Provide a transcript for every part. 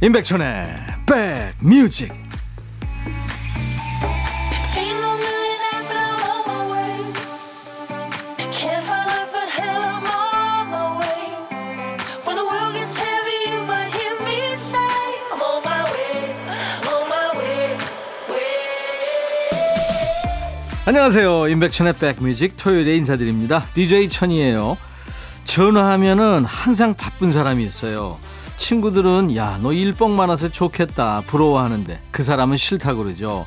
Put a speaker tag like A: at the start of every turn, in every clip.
A: 임백천의 백뮤직. 안녕하세요. 임백천의 백뮤직 토요일에 인사드립니다. DJ 천이에요. 전화하면은 항상 바쁜 사람이 있어요 친구들은 야 너 일복 많아서 좋겠다 부러워하는데 그 사람은 싫다 그러죠.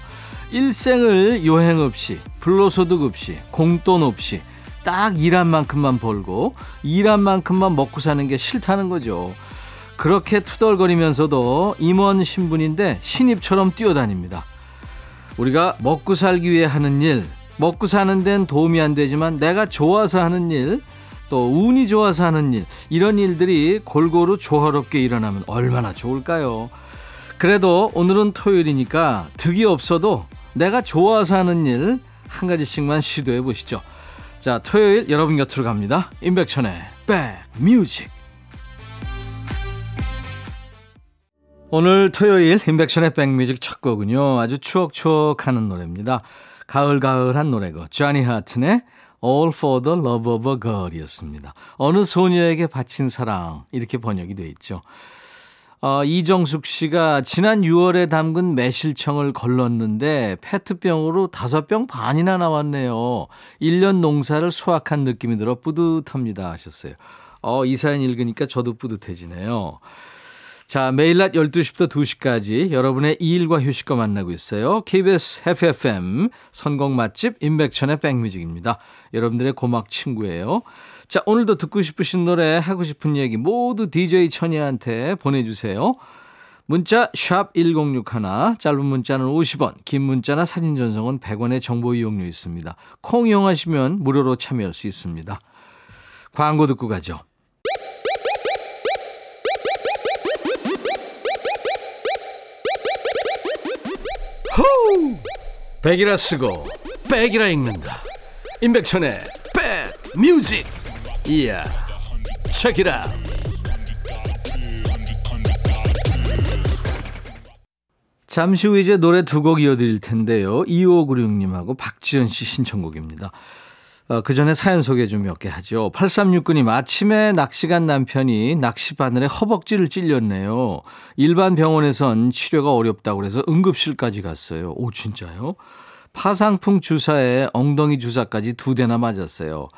A: 일생을 여행 없이 불로소득 없이 공돈 없이 딱 일한 만큼만 벌고 일한 만큼만 먹고 사는 게 싫다는 거죠. 그렇게 투덜거리면서도 임원 신분인데 신입처럼 뛰어다닙니다. 우리가 먹고 살기 위해 하는 일, 먹고 사는 데는 도움이 안 되지만 내가 좋아서 하는 일, 또 운이 좋아서 하는 일, 이런 일들이 골고루 조화롭게 일어나면 얼마나 좋을까요? 그래도 오늘은 토요일이니까 득이 없어도 내가 좋아서 하는 일 한 가지씩만 시도해 보시죠. 자, 토요일 여러분 곁으로 갑니다. 임백천의 백뮤직. 오늘 토요일 임백천의 백뮤직 첫 곡은요. 아주 추억추억하는 노래입니다. 가을가을한 노래고 쟈니 하튼의 All for the love of a girl이었습니다. 어느 소녀에게 바친 사랑 이렇게 번역이 돼 있죠. 어, 이정숙 씨가 지난 6월에 담근 매실청을 걸렀는데 페트병으로 다섯 병 반이나 나왔네요. 1년 농사를 수확한 느낌이 들어 뿌듯합니다 하셨어요. 어, 이 사연 읽으니까 저도 뿌듯해지네요. 자, 매일 낮 12시부터 2시까지 여러분의 일과 휴식과 만나고 있어요. KBS FFM 선곡 맛집 임백천의 백뮤직입니다. 여러분들의 고막 친구예요. 자, 오늘도 듣고 싶으신 노래, 하고 싶은 얘기 모두 DJ 천이한테 보내주세요. 문자 1061, 짧은 문자는 50원, 긴 문자나 사진 전송은 100원의 정보 이용료 있습니다. 콩 이용하시면 무료로 참여할 수 있습니다. 광고 듣고 가죠. 호우! 백이라 쓰고 백이라 읽는다. 임백천의 백 뮤직. 이야. 책이라. 잠시 후 이제 노래 두 곡 이어드릴 텐데요. 2596님하고 박지연 씨 신청곡입니다. 어, 그 전에 사연 소개 좀 몇 개 하죠. 8369님, 아침에 낚시 간 남편이 낚시 바늘에 허벅지를 찔렸네요. 일반 병원에선 치료가 어렵다고 그래서 응급실까지 갔어요. 오, 진짜요? 파상풍 주사에 엉덩이 주사까지 두 대나 맞았어요.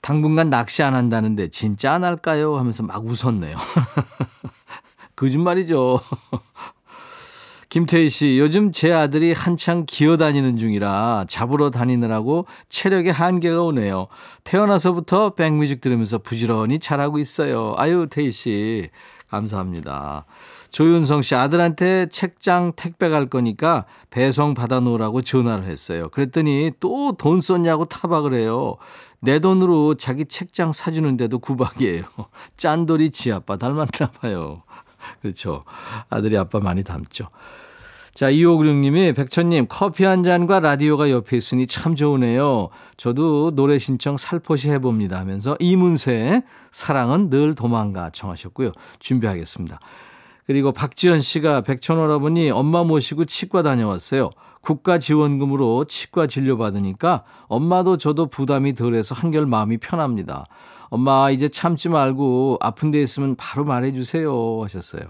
A: 당분간 낚시 안 한다는데 진짜 안 할까요? 하면서 막 웃었네요. 거짓말이죠. 김태희 씨, 요즘 제 아들이 한창 기어 다니는 중이라 잡으러 다니느라고 체력에 한계가 오네요. 태어나서부터 백뮤직 들으면서 부지런히 잘하고 있어요. 아유, 태희 씨, 감사합니다. 조윤성 씨, 아들한테 책장 택배 갈 거니까 배송 받아 놓으라고 전화를 했어요. 그랬더니 또 돈 썼냐고 타박을 해요. 내 돈으로 자기 책장 사주는데도 구박이에요. 짠돌이 지 아빠 닮았나 봐요. 그렇죠. 아들이 아빠 많이 닮죠. 자, 2596님이 백천님 커피 한 잔과 라디오가 옆에 있으니 참 좋으네요. 저도 노래 신청 살포시 해봅니다 하면서 이문세 사랑은 늘 도망가 청하셨고요. 준비하겠습니다. 그리고 박지연 씨가 백천오라버니 엄마 모시고 치과 다녀왔어요. 국가 지원금으로 치과 진료 받으니까 엄마도 저도 부담이 덜해서 한결 마음이 편합니다. 엄마 이제 참지 말고 아픈 데 있으면 바로 말해 주세요 하셨어요.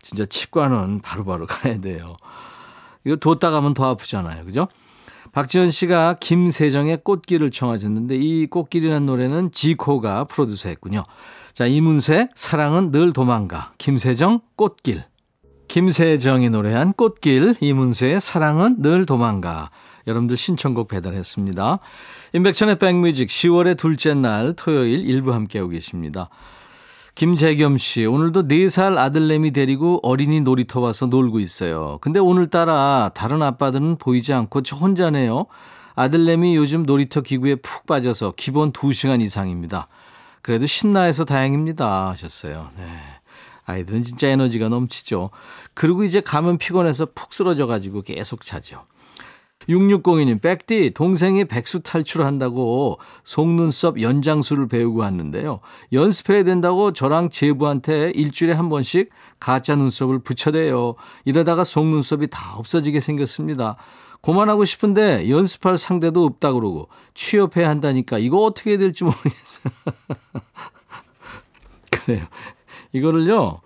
A: 진짜 치과는 바로바로 바로 가야 돼요. 이거 뒀다 가면 더 아프잖아요. 그죠? 박지현 씨가 김세정의 꽃길을 청하셨는데 이 꽃길이라는 노래는 지코가 프로듀서 했군요. 자, 이문세 사랑은 늘 도망가. 김세정 꽃길. 김세정이 노래한 꽃길, 이문세의 사랑은 늘 도망가. 여러분들 신청곡 배달했습니다. 인백천의 백뮤직 10월의 둘째 날 토요일 일부 함께하고 계십니다. 김재겸 씨, 오늘도 4살 아들내미 데리고 어린이 놀이터 와서 놀고 있어요. 근데 오늘따라 다른 아빠들은 보이지 않고 저 혼자네요. 아들내미 요즘 놀이터 기구에 푹 빠져서 기본 2시간 이상입니다. 그래도 신나해서 다행입니다. 하셨어요. 네. 아이들은 진짜 에너지가 넘치죠. 그리고 이제 가면 피곤해서 푹 쓰러져 가지고 계속 자죠. 6602님, 백디, 동생이 백수 탈출한다고 속눈썹 연장술을 배우고 왔는데요. 연습해야 된다고 저랑 제부한테 일주일에 한 번씩 가짜 눈썹을 붙여대요. 이러다가 속눈썹이 다 없어지게 생겼습니다. 그만하고 싶은데 연습할 상대도 없다 그러고 취업해야 한다니까 이거 어떻게 해야 될지 모르겠어요. 그래요. 이거를요.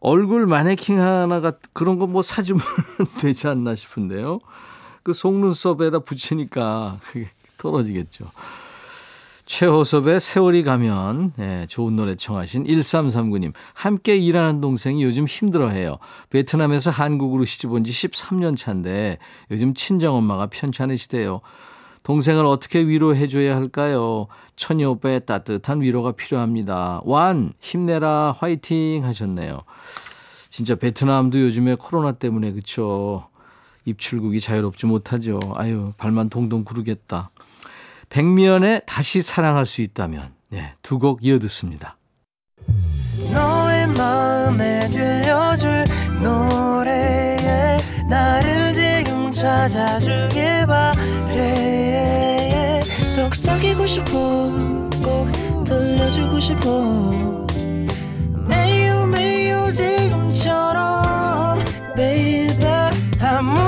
A: 얼굴 마네킹 하나가 그런 거 뭐 사주면 되지 않나 싶은데요. 그 속눈썹에다 붙이니까 그게 떨어지겠죠. 최호섭의 세월이 가면 네, 좋은 노래 청하신 1339님 함께 일하는 동생이 요즘 힘들어해요. 베트남에서 한국으로 시집 온 지 13년 차인데 요즘 친정엄마가 편찮으시대요. 동생을 어떻게 위로해 줘야 할까요? 천희 오빠의 따뜻한 위로가 필요합니다. 완 힘내라 화이팅 하셨네요. 진짜 베트남도 요즘에 코로나 때문에 그쵸 입출국이 자유롭지 못하죠. 아유 발만 동동 구르겠다. 백미연의 다시 사랑할 수 있다면 네, 두 곡 이어 듣습니다. 너의 마음에 들려줄 노래에 나를 지금 찾아주길 바래 속삭이고 싶어 꼭 들려주고 싶어 매우 매우 지금처럼 baby 아무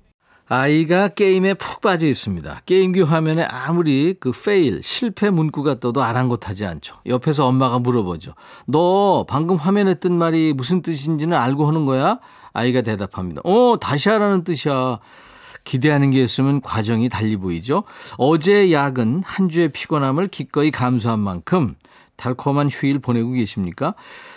A: 아이가 게임에 푹 빠져 있습니다. 게임기 화면에 아무리 그 fail, 실패 문구가 떠도 아랑곳하지 않죠. 옆에서 엄마가 물어보죠. 너 방금 화면에 뜬 말이 무슨 뜻인지는 알고 하는 거야? 아이가 대답합니다. 어, 다시 하라는 뜻이야. 기대하는 게 있으면 과정이 달리 보이죠. 어제 야근 한 주의 피곤함을 기꺼이 감수한 만큼 달콤한 휴일 보내고 계십니까?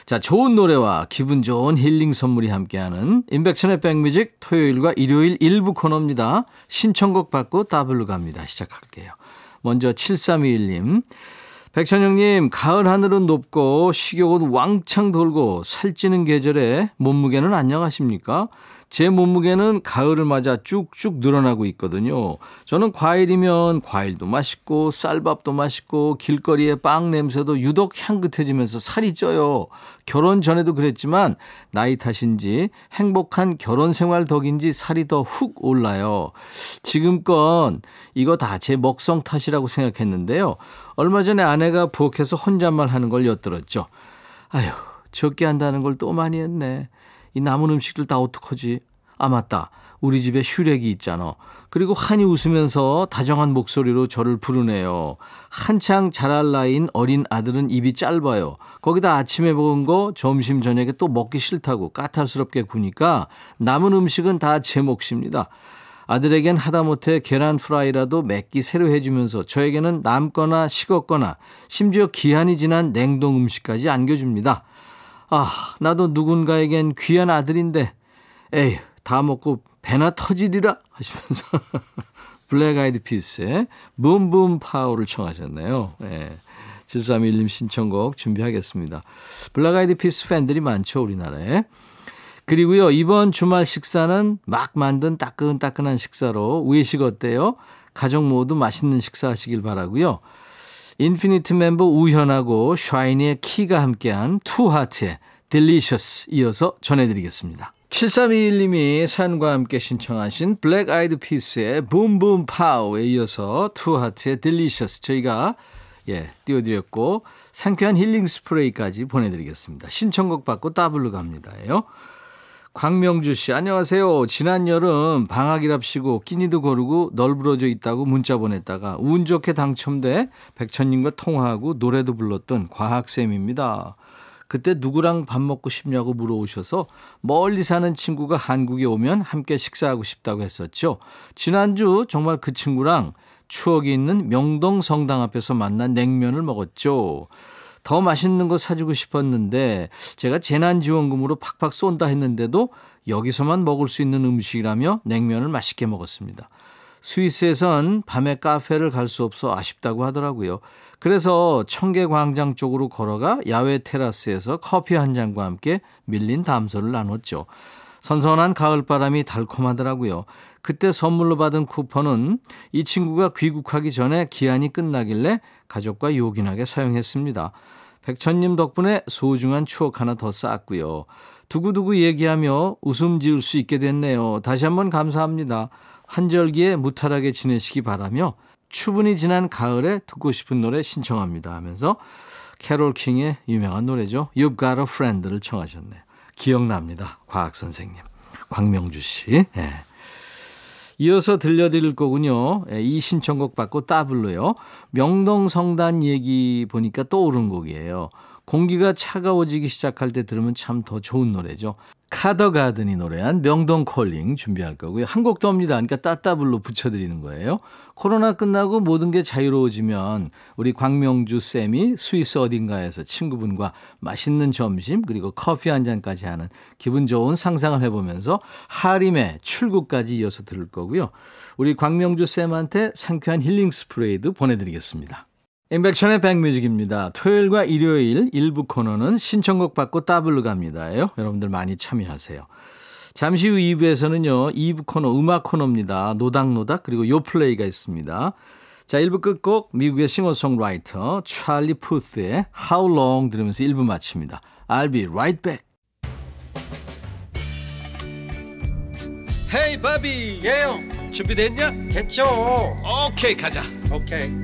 A: 자, 좋은 노래와 기분 좋은 힐링 선물이 함께하는 인백천의 백뮤직 토요일과 일요일 일부 코너입니다. 신청곡 받고 따블로 갑니다. 시작할게요. 먼저 7321님. 백천영님, 가을 하늘은 높고 식욕은 왕창 돌고 살찌는 계절에 몸무게는 안녕하십니까? 제 몸무게는 가을을 맞아 쭉쭉 늘어나고 있거든요. 저는 과일이면 과일도 맛있고 쌀밥도 맛있고 길거리에 빵 냄새도 유독 향긋해지면서 살이 쪄요. 결혼 전에도 그랬지만 나이 탓인지 행복한 결혼 생활 덕인지 살이 더 훅 올라요. 지금껏 이거 다 제 먹성 탓이라고 생각했는데요. 얼마 전에 아내가 부엌에서 혼잣말 하는 걸 엿들었죠. 아휴, 적게 한다는 걸 또 많이 했네. 이 남은 음식들 다 어떡하지? 아, 맞다. 우리 집에 슈렉이 있잖아. 그리고 한이 웃으면서 다정한 목소리로 저를 부르네요. 한창 자랄 나이인 어린 아들은 입이 짧아요. 거기다 아침에 먹은 거 점심 저녁에 또 먹기 싫다고 까탈스럽게 구니까 남은 음식은 다 제 몫입니다. 아들에겐 하다못해 계란 프라이라도 맵기 새로 해주면서 저에게는 남거나 식었거나 심지어 기한이 지난 냉동 음식까지 안겨줍니다. 아, 나도 누군가에겐 귀한 아들인데, 에이, 다 먹고 배나 터지리라 하시면서 블랙 아이드 피스의 Boom Boom Pow를 청하셨네요. 네. 7321님 신청곡 준비하겠습니다. 블랙 아이드 피스 팬들이 많죠, 우리나라에. 그리고요, 이번 주말 식사는 막 만든 따끈따끈한 식사로 외식 어때요? 가족 모두 맛있는 식사 하시길 바라고요. 인피니트 멤버 우현하고 샤이니의 키가 함께한 투하트의 Delicious 이어서 전해드리겠습니다. 7321님이 사연과 함께 신청하신 블랙 아이드 피스의 Boom Boom Pow에 이어서 투하트의 Delicious 저희가 예 띄워드렸고 상쾌한 힐링 스프레이까지 보내드리겠습니다. 신청곡 받고 따블로 갑니다요. 광명주 씨, 안녕하세요. 지난 여름 방학이랍시고 끼니도 거르고 널브러져 있다고 문자 보냈다가 운 좋게 당첨돼 백천님과 통화하고 노래도 불렀던 과학쌤입니다. 그때 누구랑 밥 먹고 싶냐고 물어오셔서 멀리 사는 친구가 한국에 오면 함께 식사하고 싶다고 했었죠. 지난주 정말 그 친구랑 추억이 있는 명동 성당 앞에서 만난 냉면을 먹었죠. 더 맛있는 거 사주고 싶었는데 제가 재난지원금으로 팍팍 쏜다 했는데도 여기서만 먹을 수 있는 음식이라며 냉면을 맛있게 먹었습니다. 스위스에선 밤에 카페를 갈 수 없어 아쉽다고 하더라고요. 그래서 청계광장 쪽으로 걸어가 야외 테라스에서 커피 한 잔과 함께 밀린 담소를 나눴죠. 선선한 가을바람이 달콤하더라고요. 그때 선물로 받은 쿠폰은 이 친구가 귀국하기 전에 기한이 끝나길래 가족과 요긴하게 사용했습니다. 백천님 덕분에 소중한 추억 하나 더 쌓았고요. 두구두구 얘기하며 웃음 지을 수 있게 됐네요. 다시 한번 감사합니다. 환절기에 무탈하게 지내시기 바라며 추분이 지난 가을에 듣고 싶은 노래 신청합니다 하면서 캐롤 킹의 유명한 노래죠. You've Got a Friend를 청하셨네요. 기억납니다. 과학 선생님. 광명주 씨. 네. 이어서 들려드릴 거군요. 예, 이 신청곡 받고 따블로요. 명동성단 얘기 보니까 떠오른 곡이에요. 공기가 차가워지기 시작할 때 들으면 참 더 좋은 노래죠. 카더가든이 노래한 명동 콜링 준비할 거고요. 한 곡 더입니다. 그러니까 따따블로 붙여드리는 거예요. 코로나 끝나고 모든 게 자유로워지면 우리 광명주 쌤이 스위스 어딘가에서 친구분과 맛있는 점심 그리고 커피 한 잔까지 하는 기분 좋은 상상을 해보면서 하림의 출구까지 이어서 들을 거고요. 우리 광명주 쌤한테 상쾌한 힐링 스프레이도 보내드리겠습니다. 인백션의 백뮤직입니다. 토요일과 일요일 일부 코너는 신청곡 받고 따블로 갑니다요. 여러분들 많이 참여하세요. 잠시 후 2부에서는요. 2부 코너 음악 코너입니다. 노닥노닥 그리고 요플레이가 있습니다. 자 1부 끝곡 미국의 싱어송라이터 찰리 푸스의 How Long 들으면서 1부 마칩니다. I'll be right back.
B: 헤이 바비
C: 예영
B: 준비됐냐?
C: 됐죠
B: 오케이 가자
C: 오케이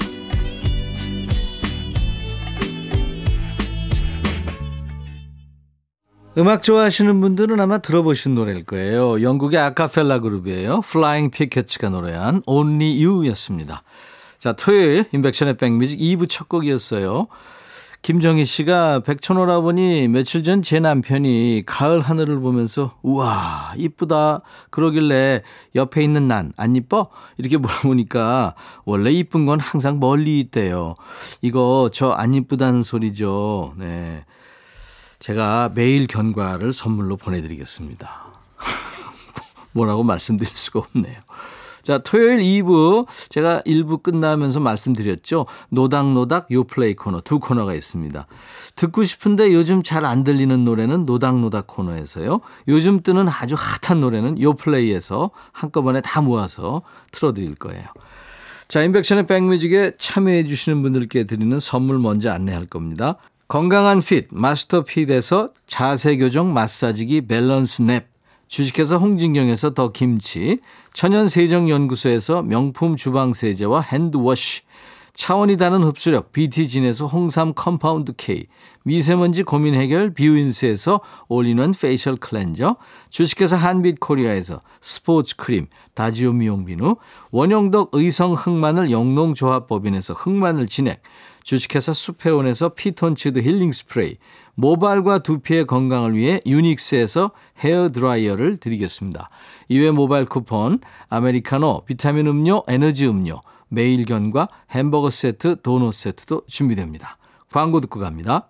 A: 음악 좋아하시는 분들은 아마 들어보신 노래일 거예요. 영국의 아카펠라 그룹이에요. Flying Pickets가 노래한 Only You였습니다. 자, 토요일 인백션의 백뮤직 2부 첫 곡이었어요. 김정희 씨가 백천오라보니 며칠 전 제 남편이 가을 하늘을 보면서 우와 이쁘다 그러길래 옆에 있는 난 안 이뻐? 이렇게 물어보니까 원래 이쁜 건 항상 멀리 있대요. 이거 저 안 이쁘다는 소리죠. 네. 제가 매일 견과를 선물로 보내드리겠습니다. 뭐라고 말씀드릴 수가 없네요. 자, 토요일 2부 제가 1부 끝나면서 말씀드렸죠. 노닥노닥 요플레이 코너 두 코너가 있습니다. 듣고 싶은데 요즘 잘 안 들리는 노래는 노닥노닥 코너에서요. 요즘 뜨는 아주 핫한 노래는 요플레이에서 한꺼번에 다 모아서 틀어드릴 거예요. 자, 임백천의 백뮤직에 참여해 주시는 분들께 드리는 선물 먼저 안내할 겁니다. 건강한 핏 마스터 핏에서 자세 교정 마사지기 밸런스 냅. 주식회사 홍진경에서 더 김치. 천연 세정 연구소에서 명품 주방 세제와 핸드워시. 차원이 다른 흡수력 BT진에서 홍삼 compound K. 미세먼지 고민 해결 비우인스에서 all-in-one facial cleanser 주식회사 한빛코리아에서 스포츠 크림 다지오 미용 비누. 원형덕 의성 흑마늘 영농조합법인에서 흑마늘 진액 주식회사 수페온에서 피톤치드 힐링 스프레이, 모발과 두피의 건강을 위해 유닉스에서 헤어 드라이어를 드리겠습니다. 이외 모바일 쿠폰, 아메리카노, 비타민 음료, 에너지 음료, 매일견과 햄버거 세트, 도넛 세트도 준비됩니다. 광고 듣고 갑니다.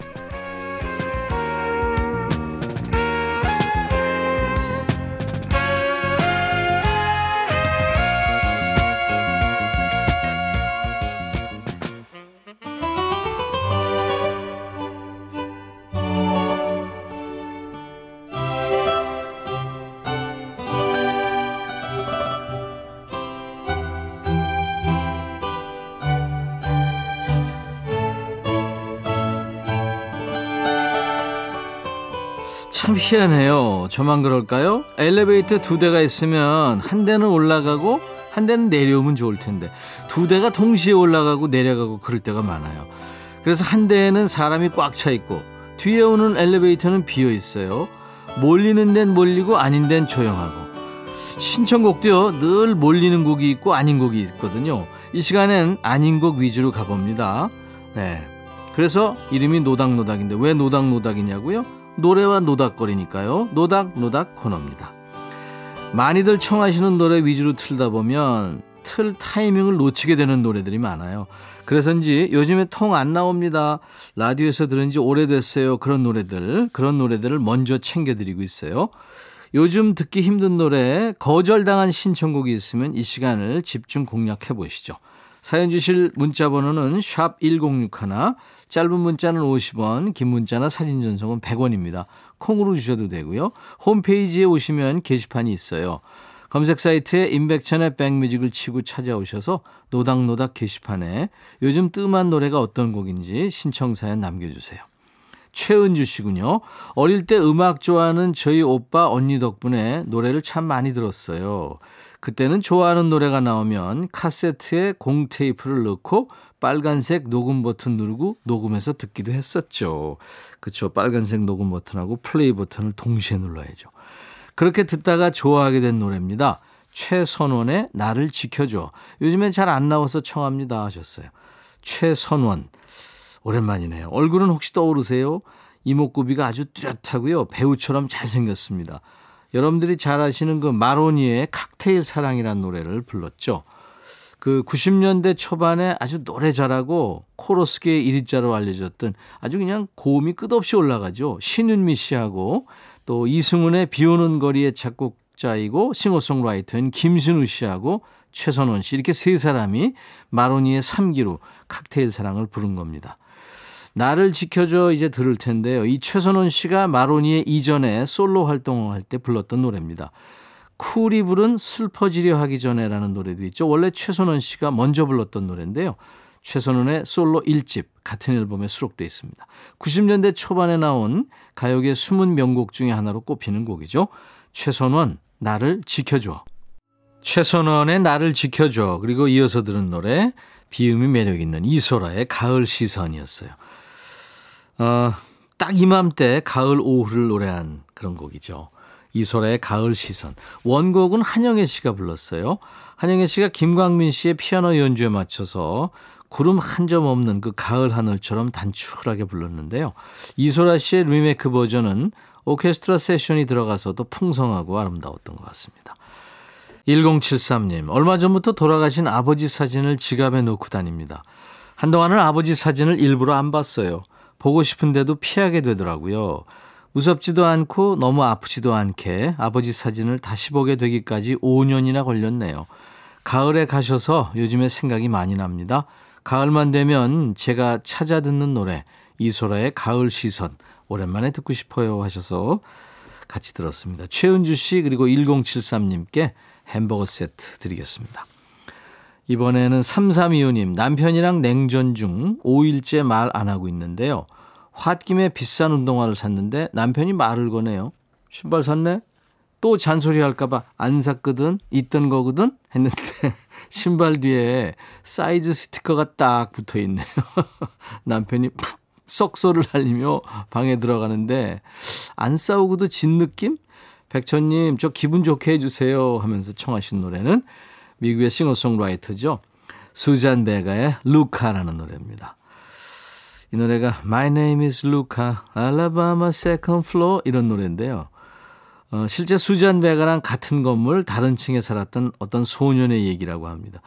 A: 희한해요. 저만 그럴까요? 엘리베이터 두 대가 있으면 한 대는 올라가고 한 대는 내려오면 좋을 텐데 두 대가 동시에 올라가고 내려가고 그럴 때가 많아요. 그래서 한 대에는 사람이 꽉 차 있고 뒤에 오는 엘리베이터는 비어 있어요. 몰리는 데는 몰리고 아닌 데는 조용하고 신청곡도요 늘 몰리는 곡이 있고 아닌 곡이 있거든요. 이 시간엔 아닌 곡 위주로 가봅니다. 네. 그래서 이름이 노닥노닥인데 왜 노닥노닥이냐고요? 노래와 노닥거리니까요. 노닥노닥 코너입니다. 많이들 청하시는 노래 위주로 틀다 보면 틀 타이밍을 놓치게 되는 노래들이 많아요. 그래서인지 요즘에 통 안 나옵니다. 라디오에서 들은 지 오래됐어요. 그런 노래들, 그런 노래들을 먼저 챙겨드리고 있어요. 요즘 듣기 힘든 노래, 거절당한 신청곡이 있으면 이 시간을 집중 공략해 보시죠. 사연 주실 문자 번호는 샵 1061, 짧은 문자는 50원, 긴 문자나 사진 전송은 100원입니다. 콩으로 주셔도 되고요. 홈페이지에 오시면 게시판이 있어요. 검색 사이트에 임백천의 백뮤직을 치고 찾아오셔서 노닥노닥 게시판에 요즘 뜸한 노래가 어떤 곡인지 신청 사연 남겨주세요. 최은주 씨군요. 어릴 때 음악 좋아하는 저희 오빠 언니 덕분에 노래를 참 많이 들었어요. 그때는 좋아하는 노래가 나오면 카세트에 공 테이프를 넣고 빨간색 녹음 버튼 누르고 녹음해서 듣기도 했었죠. 그렇죠. 빨간색 녹음 버튼하고 플레이 버튼을 동시에 눌러야죠. 그렇게 듣다가 좋아하게 된 노래입니다. 최선원의 나를 지켜줘. 요즘엔 잘 안 나와서 청합니다 하셨어요. 최선원. 오랜만이네요. 얼굴은 혹시 떠오르세요? 이목구비가 아주 뚜렷하고요. 배우처럼 잘생겼습니다. 여러분들이 잘 아시는 그 마로니의 칵테일 사랑이라는 노래를 불렀죠. 그 90년대 초반에 아주 노래 잘하고 코러스계의 1위자로 알려졌던 아주 그냥 고음이 끝없이 올라가죠. 신윤미 씨하고 또 이승훈의 비 오는 거리의 작곡자이고 싱어송라이터인 김신우 씨하고 최선원 씨 이렇게 세 사람이 마로니의 3기로 칵테일 사랑을 부른 겁니다. 나를 지켜줘 이제 들을 텐데요. 이 최선원 씨가 마로니의 이전에 솔로 활동을 할때 불렀던 노래입니다. 쿨이 부른 슬퍼지려 하기 전에라는 노래도 있죠. 원래 최선원 씨가 먼저 불렀던 노래인데요. 최선원의 솔로 1집 같은 앨범에 수록되어 있습니다. 90년대 초반에 나온 가요계 숨은 명곡 중에 하나로 꼽히는 곡이죠. 최선원 나를 지켜줘. 최선원의 나를 지켜줘. 그리고 이어서 들은 노래 비음이 매력 있는 이소라의 가을 시선이었어요. 어, 딱 이맘때 가을 오후를 노래한 그런 곡이죠. 이소라의 가을 시선. 원곡은 한영애 씨가 불렀어요. 한영애 씨가 김광민 씨의 피아노 연주에 맞춰서 구름 한 점 없는 그 가을 하늘처럼 단출하게 불렀는데요. 이소라 씨의 리메이크 버전은 오케스트라 세션이 들어가서도 풍성하고 아름다웠던 것 같습니다. 1073님, 얼마 전부터 돌아가신 아버지 사진을 지갑에 놓고 다닙니다. 한동안은 아버지 사진을 일부러 안 봤어요. 보고 싶은데도 피하게 되더라고요. 무섭지도 않고 너무 아프지도 않게 아버지 사진을 다시 보게 되기까지 5년이나 걸렸네요. 가을에 가셔서 요즘에 생각이 많이 납니다. 가을만 되면 제가 찾아 듣는 노래 이소라의 가을 시선 오랜만에 듣고 싶어요 하셔서 같이 들었습니다. 최은주 씨 그리고 1073님께 햄버거 세트 드리겠습니다. 이번에는 3325님, 남편이랑 냉전 중 5일째 말 안 하고 있는데요. 홧김에 비싼 운동화를 샀는데 남편이 말을 거네요. 신발 샀네? 또 잔소리 할까봐 안 샀거든? 있던 거거든? 했는데 신발 뒤에 사이즈 스티커가 딱 붙어 있네요. 남편이 썩소를 날리며 방에 들어가는데 안 싸우고도 진 느낌? 백천님, 저 기분 좋게 해주세요 하면서 청하신 노래는 미국의 싱어송라이터죠. 수잔 베가의 루카라는 노래입니다. 이 노래가 My name is Luca, Alabama second floor 이런 노래인데요. 어, 실제 수잔 베가랑 같은 건물 다른 층에 살았던 어떤 소년의 얘기라고 합니다.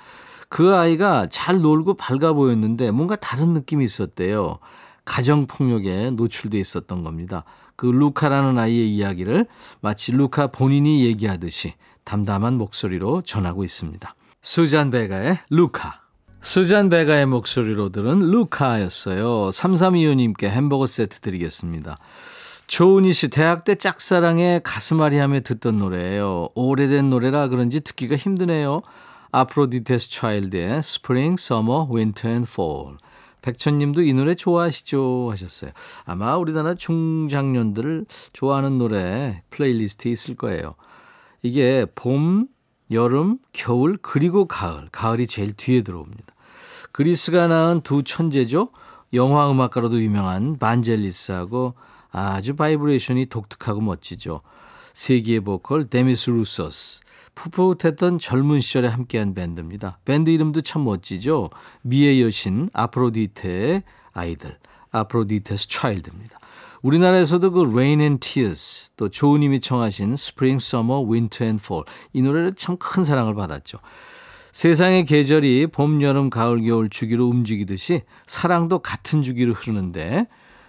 A: 그 아이가 잘 놀고 밝아 보였는데 뭔가 다른 느낌이 있었대요. 가정폭력에 노출돼 있었던 겁니다. 그 루카라는 아이의 이야기를 마치 루카 본인이 얘기하듯이 담담한 목소리로 전하고 있습니다. 수잔 베가의 루카. 수잔 베가의 목소리로 들은 루카였어요. 3325님께 햄버거 세트 드리겠습니다. 조은희 씨, 대학 때 짝사랑에 가슴앓이 하며 듣던 노래예요. 오래된 노래라 그런지 듣기가 힘드네요. 아프로디테스 차일드의 Spring, Summer, Winter and Fall. 백천님도 이 노래 좋아하시죠? 하셨어요. 아마 우리나라 중장년들을 좋아하는 노래 플레이리스트에 있을 거예요. 이게 봄, 여름, 겨울, 그리고 가을. 가을이 제일 뒤에 들어옵니다. 그리스가 낳은 두 천재죠. 영화 음악가로도 유명한 반젤리스하고 아주 바이브레이션이 독특하고 멋지죠. 세기의 보컬 데미스 루소스. 풋풋했던 젊은 시절에 함께한 밴드입니다. 밴드 이름도 참 멋지죠. 미의 여신 아프로디테의 아이들. 아프로디테스 차일드입니다. 우리나라에서도 그 Rain and Tears 또 조우님이 청하신 Spring, Summer, Winter and Fall 이 노래를 참 큰 사랑을 받았죠. 세상의 계절이 봄, 여름, 가을, 겨울 주기로 움직이듯이 사랑도 같은 주기로 흐르는데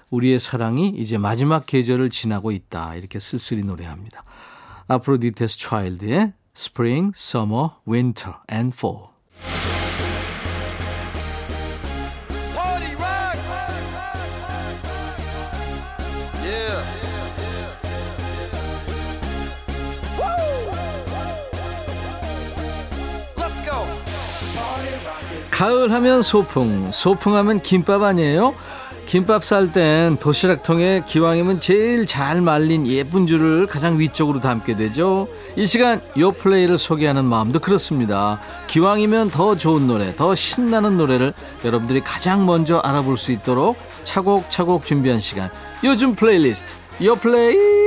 A: 우리의 사랑이 이제 마지막 계절을 지나고 있다. 이렇게 쓸쓸히 노래합니다. 아프로디테스 차일드의 Spring, Summer, Winter and Fall. 가을 하면 소풍, 소풍 하면 김밥 아니에요? 김밥 쌀 땐 도시락통에 기왕이면 제일 잘 말린 예쁜 줄을 가장 위쪽으로 담게 되죠. 이 시간 요 플레이를 소개하는 마음도 그렇습니다. 기왕이면 더 좋은 노래, 더 신나는 노래를 여러분들이 가장 먼저 알아볼 수 있도록 차곡차곡 준비한 시간. 요즘 플레이리스트, 요 플레이!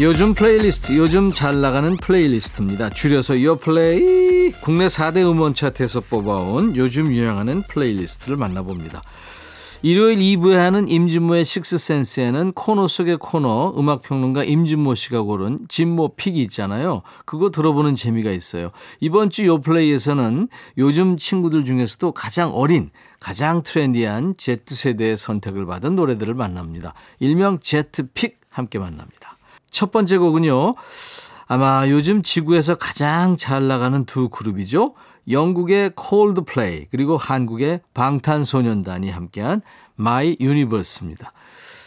A: 요즘 플레이리스트, 요즘 잘 나가는 플레이리스트입니다. 줄여서 요플레이 국내 4대 음원 차트에서 뽑아온 요즘 유행하는 플레이리스트를 만나봅니다. 일요일 2부에 하는 임진모의 식스센스에는 코너 속의 코너 음악평론가 임진모 씨가 고른 진모 pick이 있잖아요. 그거 들어보는 재미가 있어요. 이번 주 요플레이에서는 요즘 친구들 중에서도 가장 어린 가장 트렌디한 Z세대의 선택을 받은 노래들을 만납니다. 일명 Z pick 함께 만납니다. 첫 번째 곡은요. 아마 요즘 지구에서 가장 잘 나가는 두 그룹이죠. 영국의 콜드플레이 그리고 한국의 방탄소년단이 함께한 My Universe입니다.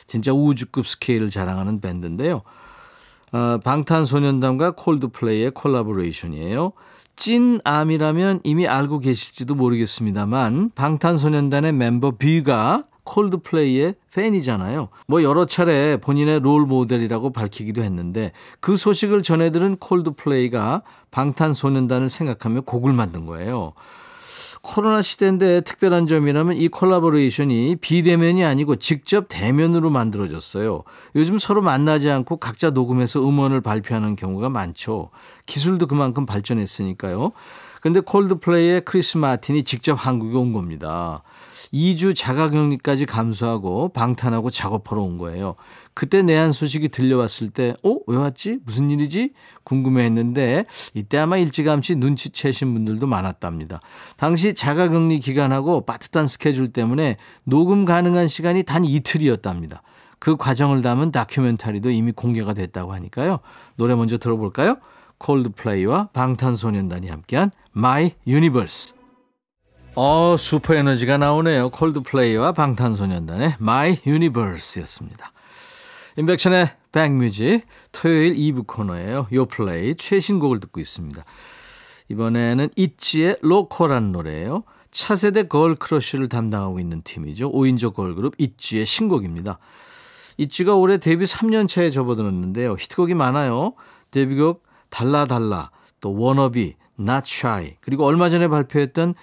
A: 진짜 우주급 스케일을 자랑하는 밴드인데요. 어, 방탄소년단과 콜드플레이의 콜라보레이션이에요. 찐아미라면 이미 알고 계실지도 모르겠습니다만 방탄소년단의 멤버 V가 콜드플레이의 팬이잖아요. 뭐 여러 차례 본인의 롤 모델이라고 밝히기도 했는데 그 소식을 전해들은 콜드플레이가 방탄소년단을 생각하며 곡을 만든 거예요. 코로나 시대인데 특별한 점이라면 이 콜라보레이션이 비대면이 아니고 직접 대면으로 만들어졌어요. 요즘 서로 만나지 않고 각자 녹음해서 음원을 발표하는 경우가 많죠. 기술도 그만큼 발전했으니까요. 근데 콜드플레이의 크리스 마틴이 직접 한국에 온 겁니다. 2주 자가격리까지 감수하고 방탄하고 작업하러 온 거예요. 그때 내한 소식이 들려왔을 때, 어? 왜 왔지? 무슨 일이지? 궁금해 했는데, 이때 아마 일찌감치 눈치채신 분들도 많았답니다. 당시 자가격리 기간하고 빠듯한 스케줄 때문에 녹음 가능한 시간이 단 이틀이었답니다. 그 과정을 담은 다큐멘터리도 이미 공개가 됐다고 하니까요. 노래 먼저 들어볼까요? 콜드플레이와 방탄소년단이 함께한 My Universe. 어, 슈퍼 에너지가 나오네요. 콜드플레이와 방탄소년단의 My Universe였습니다. 임백천의 백뮤직 토요일 2부 코너예요. 요플레이 최신곡을 듣고 있습니다. 이번에는 ITZY의 LOCO란 노래예요. 차세대 걸크러쉬를 담당하고 있는 팀이죠. 5인조 걸그룹 ITZY의 신곡입니다. ITZY가 올해 데뷔 3년 차에 접어들었는데요. 히트곡이 많아요. 데뷔곡 달라 달라, 또 WANNABE, Not Shy, 그리고 얼마 전에 발표했던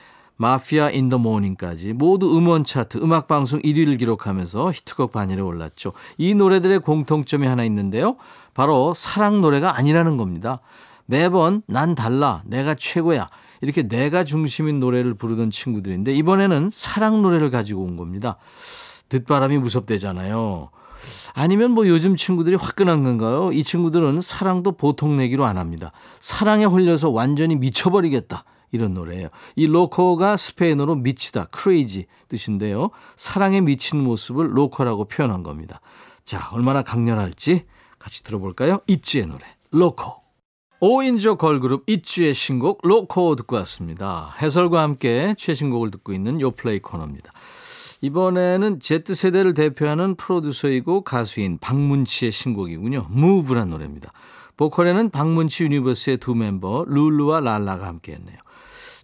A: 마피아 In the Morning까지 모두 음원 차트, 음악 방송 1위를 기록하면서 히트곡 반열에 올랐죠. 이 노래들의 공통점이 하나 있는데요. 바로 사랑 노래가 아니라는 겁니다. 매번 난 달라, 내가 최고야. 이렇게 내가 중심인 노래를 부르던 친구들인데 이번에는 사랑 노래를 가지고 온 겁니다. 듣바람이 무섭대잖아요. 아니면 뭐 요즘 친구들이 화끈한 건가요? 이 친구들은 사랑도 보통 내기로 안 합니다. 사랑에 홀려서 완전히 미쳐버리겠다. 이런 노래예요. 이 로코가 스페인어로 미치다, crazy 뜻인데요. 사랑에 미친 모습을 로코라고 표현한 겁니다. 자, 얼마나 강렬할지 같이 들어볼까요? ITZY의 노래, LOCO. 5인조 걸그룹 ITZY의 신곡 LOCO 듣고 왔습니다. 해설과 함께 최신곡을 듣고 있는 요플레이 코너입니다. 이번에는 Z세대를 대표하는 프로듀서이고 가수인 박문치의 신곡이군요. Move란 노래입니다. 보컬에는 박문치 universe의 두 멤버 룰루와 랄라가 함께했네요.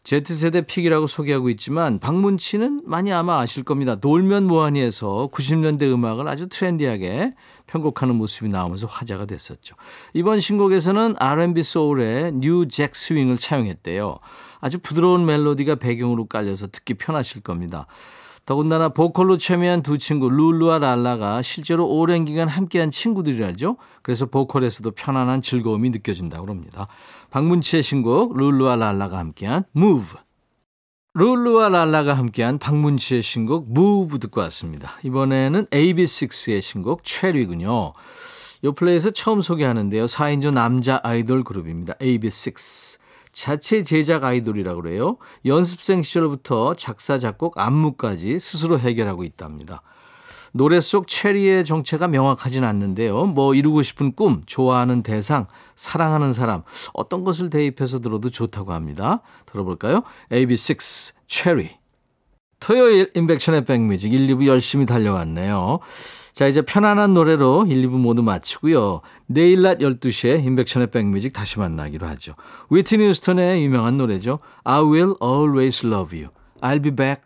A: Z세대 pick이라고 소개하고 있지만 박문치는 많이 아마 아실 겁니다. 놀면 뭐하니에서 90년대 음악을 아주 트렌디하게 편곡하는 모습이 나오면서 화제가 됐었죠. 이번 신곡에서는 R&B 소울의 New Jack Swing을 차용했대요. 아주 부드러운 멜로디가 배경으로 깔려서 듣기 편하실 겁니다. 더군다나 보컬로 참여한 두 친구 룰루와 랄라가 실제로 오랜 기간 함께한 친구들이라죠. 그래서 보컬에서도 편안한 즐거움이 느껴진다고 합니다. 박문치의 신곡 룰루와 랄라가 함께한 Move. 룰루와 랄라가 함께한 박문치의 신곡 Move 듣고 왔습니다. 이번에는 AB6IX의 신곡 CHERRY군요. 요 플레이에서 처음 소개하는데요. 4인조 남자 아이돌 그룹입니다. AB6. 자체 제작 아이돌이라고 그래요. 연습생 시절부터 작사, 작곡, 안무까지 스스로 해결하고 있답니다. 노래 속 체리의 정체가 명확하진 않는데요. 뭐 이루고 싶은 꿈, 좋아하는 대상, 사랑하는 사람, 어떤 것을 대입해서 들어도 좋다고 합니다. 들어볼까요? AB6, 체리. 토요일 인백션의 백뮤직 1, 2부 열심히 달려왔네요. 자, 이제 편안한 노래로 1, 2부 모두 마치고요. 내일 낮 12시에 인백션의 백뮤직 다시 만나기로 하죠. 위트니 휴스턴의 유명한 노래죠. I will always love you. I'll be back.